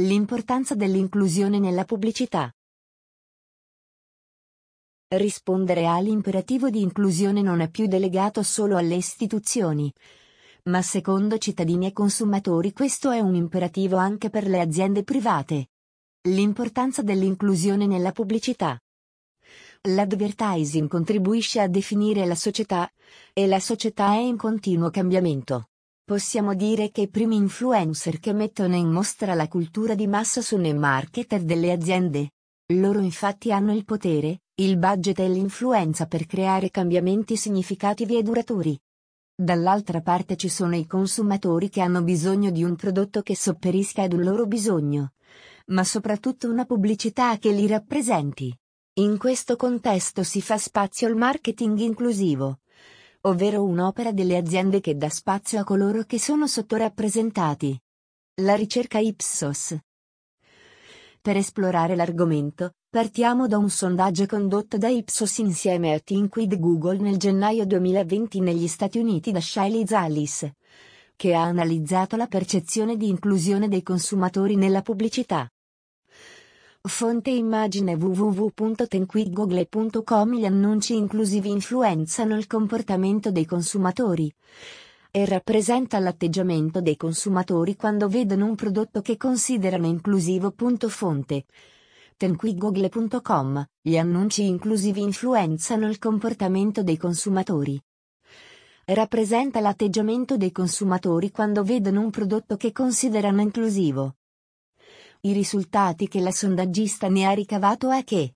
L'importanza dell'inclusione nella pubblicità. Rispondere all'imperativo di inclusione non è più delegato solo alle istituzioni. Ma secondo cittadini e consumatori questo è un imperativo anche per le aziende private. L'importanza dell'inclusione nella pubblicità. L'advertising contribuisce a definire la società, e la società è in continuo cambiamento. Possiamo dire che i primi influencer che mettono in mostra la cultura di massa sono i marketer delle aziende. Loro infatti hanno il potere, il budget e l'influenza per creare cambiamenti significativi e duraturi. Dall'altra parte ci sono i consumatori che hanno bisogno di un prodotto che sopperisca ad un loro bisogno, ma soprattutto una pubblicità che li rappresenti. In questo contesto si fa spazio al marketing inclusivo, ovvero un'opera delle aziende che dà spazio a coloro che sono sottorappresentati. La ricerca Ipsos. Per esplorare l'argomento, partiamo da un sondaggio condotto da Ipsos insieme a ThinkWith Google nel gennaio 2020 negli Stati Uniti da Shiley Zallis, che ha analizzato la percezione di inclusione dei consumatori nella pubblicità. Fonte immagine www.tenquigoogle.com Gli annunci inclusivi influenzano il comportamento dei consumatori e rappresenta l'atteggiamento dei consumatori quando vedono un prodotto che considerano inclusivo. Fonte tenquigoogle.com Gli annunci inclusivi influenzano il comportamento dei consumatori. Rappresenta l'atteggiamento dei consumatori quando vedono un prodotto che considerano inclusivo. I risultati che la sondaggista ne ha ricavato è che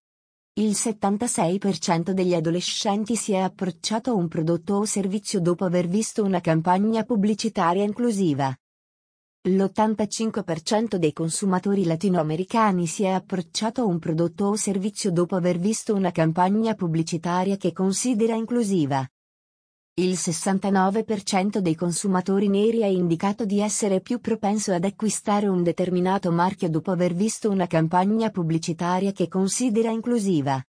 il 76% degli adolescenti si è approcciato a un prodotto o servizio dopo aver visto una campagna pubblicitaria inclusiva. L'85% dei consumatori latinoamericani si è approcciato a un prodotto o servizio dopo aver visto una campagna pubblicitaria che considera inclusiva. Il 69% dei consumatori neri ha indicato di essere più propenso ad acquistare un determinato marchio dopo aver visto una campagna pubblicitaria che considera inclusiva.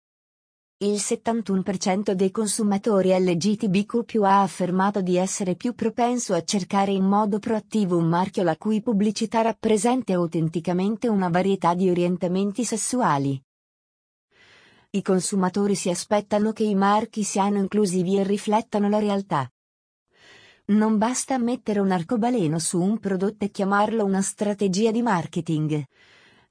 Il 71% dei consumatori LGTBQ ha affermato di essere più propenso a cercare in modo proattivo un marchio la cui pubblicità rappresenti autenticamente una varietà di orientamenti sessuali. I consumatori si aspettano che i marchi siano inclusivi e riflettano la realtà. Non basta mettere un arcobaleno su un prodotto e chiamarlo una strategia di marketing.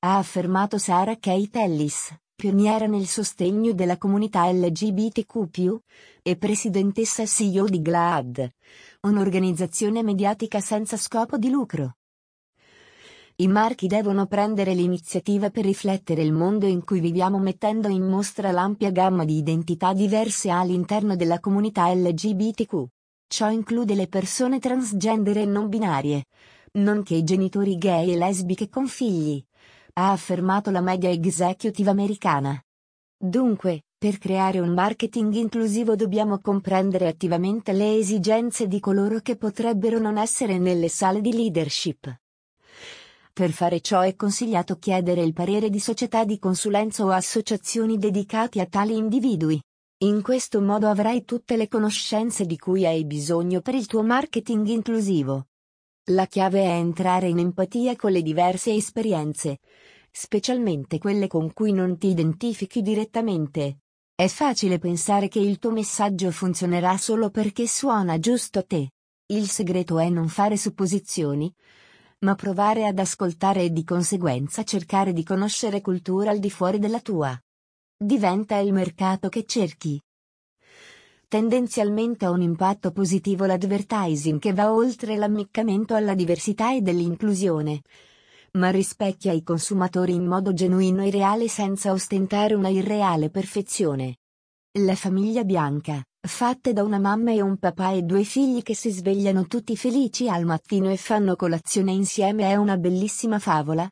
Ha affermato Sarah Kate Ellis, pioniera nel sostegno della comunità LGBTQ+, e presidentessa CEO di GLAAD, un'organizzazione mediatica senza scopo di lucro. I marchi devono prendere l'iniziativa per riflettere il mondo in cui viviamo mettendo in mostra l'ampia gamma di identità diverse all'interno della comunità LGBTQ. Ciò include le persone transgender e non binarie, nonché i genitori gay e lesbiche con figli, ha affermato la media executive americana. Dunque, per creare un marketing inclusivo dobbiamo comprendere attivamente le esigenze di coloro che potrebbero non essere nelle sale di leadership. Per fare ciò è consigliato chiedere il parere di società di consulenza o associazioni dedicate a tali individui. In questo modo avrai tutte le conoscenze di cui hai bisogno per il tuo marketing inclusivo. La chiave è entrare in empatia con le diverse esperienze, specialmente quelle con cui non ti identifichi direttamente. È facile pensare che il tuo messaggio funzionerà solo perché suona giusto a te. Il segreto è non fare supposizioni, ma provare ad ascoltare e di conseguenza cercare di conoscere cultura al di fuori della tua. Diventa il mercato che cerchi. Tendenzialmente ha un impatto positivo l'advertising che va oltre l'ammiccamento alla diversità e dell'inclusione, ma rispecchia i consumatori in modo genuino e reale senza ostentare una irreale perfezione. La famiglia bianca, fatte da una mamma e un papà e due figli che si svegliano tutti felici al mattino e fanno colazione insieme è una bellissima favola,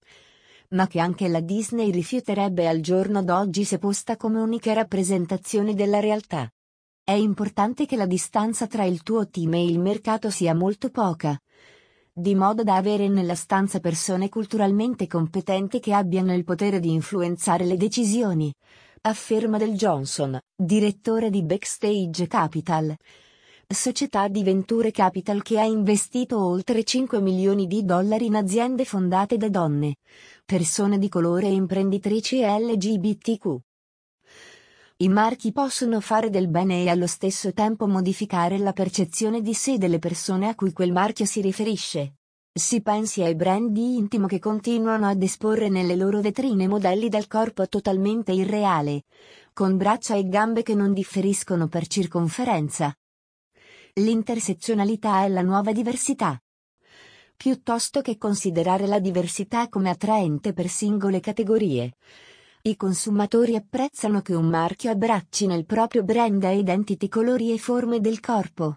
ma che anche la Disney rifiuterebbe al giorno d'oggi se posta come unica rappresentazione della realtà. È importante che la distanza tra il tuo team e il mercato sia molto poca, di modo da avere nella stanza persone culturalmente competenti che abbiano il potere di influenzare le decisioni afferma Del Johnson, direttore di Backstage Capital. società di Venture Capital che ha investito oltre 5 milioni di dollari in aziende fondate da donne, persone di colore e imprenditrici LGBTQ. I marchi possono fare del bene e allo stesso tempo modificare la percezione di sé delle persone a cui quel marchio si riferisce. Si pensi ai brand di intimo che continuano ad esporre nelle loro vetrine modelli dal corpo totalmente irreale, con braccia e gambe che non differiscono per circonferenza. L'intersezionalità è la nuova diversità. Piuttosto che considerare la diversità come attraente per singole categorie, i consumatori apprezzano che un marchio abbracci nel proprio brand identity colori e forme del corpo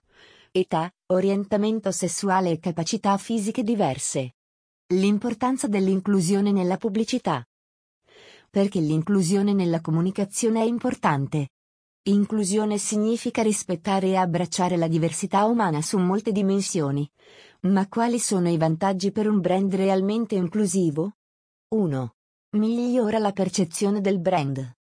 età, orientamento sessuale e capacità fisiche diverse. L'importanza dell'inclusione nella pubblicità. Perché l'inclusione nella comunicazione è importante. Inclusione significa rispettare e abbracciare la diversità umana su molte dimensioni. Ma quali sono i vantaggi per un brand realmente inclusivo? 1. Migliora la percezione del brand.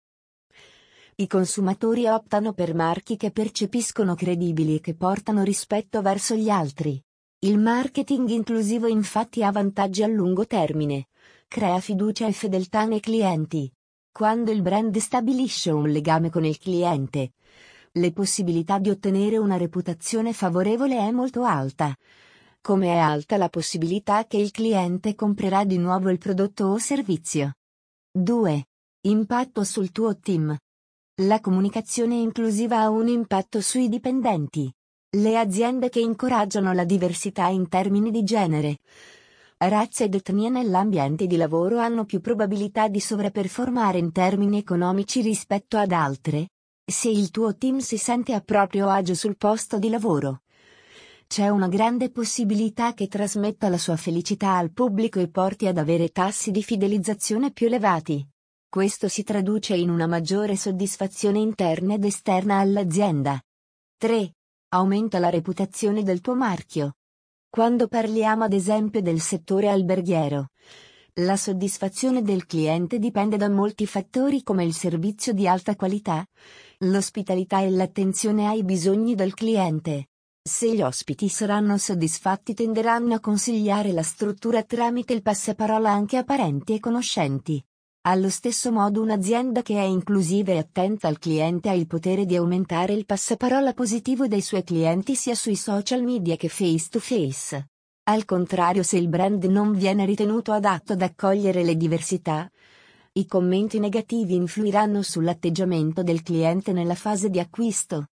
I consumatori optano per marchi che percepiscono credibili e che portano rispetto verso gli altri. Il marketing inclusivo infatti ha vantaggi a lungo termine. Crea fiducia e fedeltà nei clienti. Quando il brand stabilisce un legame con il cliente, le possibilità di ottenere una reputazione favorevole è molto alta. Come è alta la possibilità che il cliente comprerà di nuovo il prodotto o servizio. 2. Impatto sul tuo team. La comunicazione inclusiva ha un impatto sui dipendenti. Le aziende che incoraggiano la diversità in termini di genere, razza ed etnia nell'ambiente di lavoro hanno più probabilità di sovraperformare in termini economici rispetto ad altre. Se il tuo team si sente a proprio agio sul posto di lavoro, c'è una grande possibilità che trasmetta la sua felicità al pubblico e porti ad avere tassi di fidelizzazione più elevati. Questo si traduce in una maggiore soddisfazione interna ed esterna all'azienda. 3. Aumenta la reputazione del tuo marchio. Quando parliamo ad esempio del settore alberghiero, la soddisfazione del cliente dipende da molti fattori come il servizio di alta qualità, l'ospitalità e l'attenzione ai bisogni del cliente. Se gli ospiti saranno soddisfatti tenderanno a consigliare la struttura tramite il passaparola anche a parenti e conoscenti. Allo stesso modo un'azienda che è inclusiva e attenta al cliente ha il potere di aumentare il passaparola positivo dei suoi clienti sia sui social media che face to face. Al contrario se il brand non viene ritenuto adatto ad accogliere le diversità, i commenti negativi influiranno sull'atteggiamento del cliente nella fase di acquisto.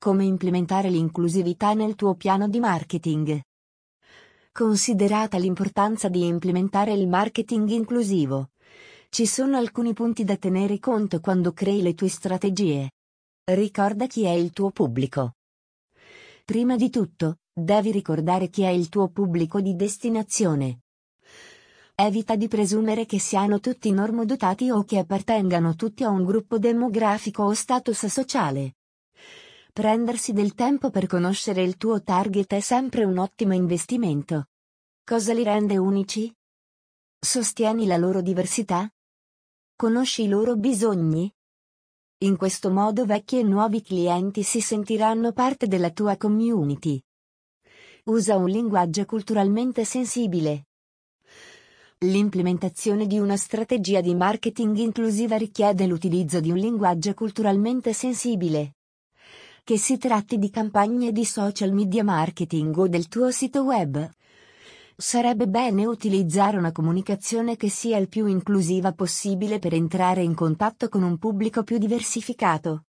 Come implementare l'inclusività nel tuo piano di marketing? Considerata l'importanza di implementare il marketing inclusivo, ci sono alcuni punti da tenere conto quando crei le tue strategie. Ricorda chi è il tuo pubblico. Prima di tutto, devi ricordare chi è il tuo pubblico di destinazione. Evita di presumere che siano tutti normodotati o che appartengano tutti a un gruppo demografico o status sociale. Prendersi del tempo per conoscere il tuo target è sempre un ottimo investimento. Cosa li rende unici? Sostieni la loro diversità? Conosci i loro bisogni? In questo modo vecchi e nuovi clienti si sentiranno parte della tua community. Usa un linguaggio culturalmente sensibile. L'implementazione di una strategia di marketing inclusiva richiede l'utilizzo di un linguaggio culturalmente sensibile. Che si tratti di campagne di social media marketing o del tuo sito web, Sarebbe bene utilizzare una comunicazione che sia il più inclusiva possibile per entrare in contatto con un pubblico più diversificato.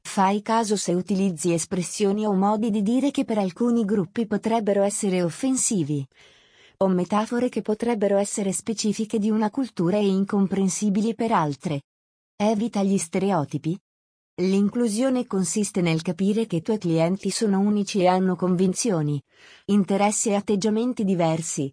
Fai caso se utilizzi espressioni o modi di dire che per alcuni gruppi potrebbero essere offensivi, o metafore che potrebbero essere specifiche di una cultura e incomprensibili per altre. Evita gli stereotipi, L'inclusione consiste nel capire che i tuoi clienti sono unici e hanno convinzioni, interessi e atteggiamenti diversi,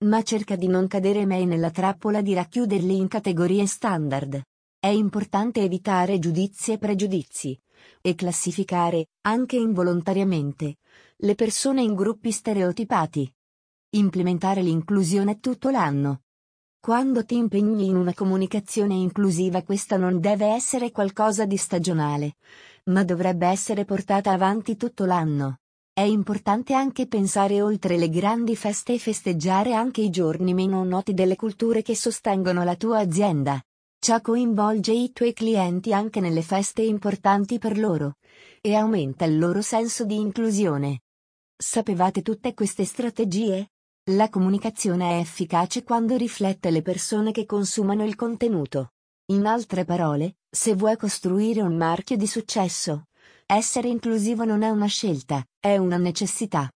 ma cerca di non cadere mai nella trappola di racchiuderli in categorie standard. È importante evitare giudizi e pregiudizi e classificare, anche involontariamente, le persone in gruppi stereotipati. Implementare l'inclusione tutto l'anno. Quando ti impegni in una comunicazione inclusiva questa non deve essere qualcosa di stagionale, ma dovrebbe essere portata avanti tutto l'anno. È importante anche pensare oltre le grandi feste e festeggiare anche i giorni meno noti delle culture che sostengono la tua azienda. Ciò coinvolge i tuoi clienti anche nelle feste importanti per loro e aumenta il loro senso di inclusione. Sapevate tutte queste strategie? La comunicazione è efficace quando riflette le persone che consumano il contenuto. In altre parole, se vuoi costruire un marchio di successo, essere inclusivo non è una scelta, è una necessità.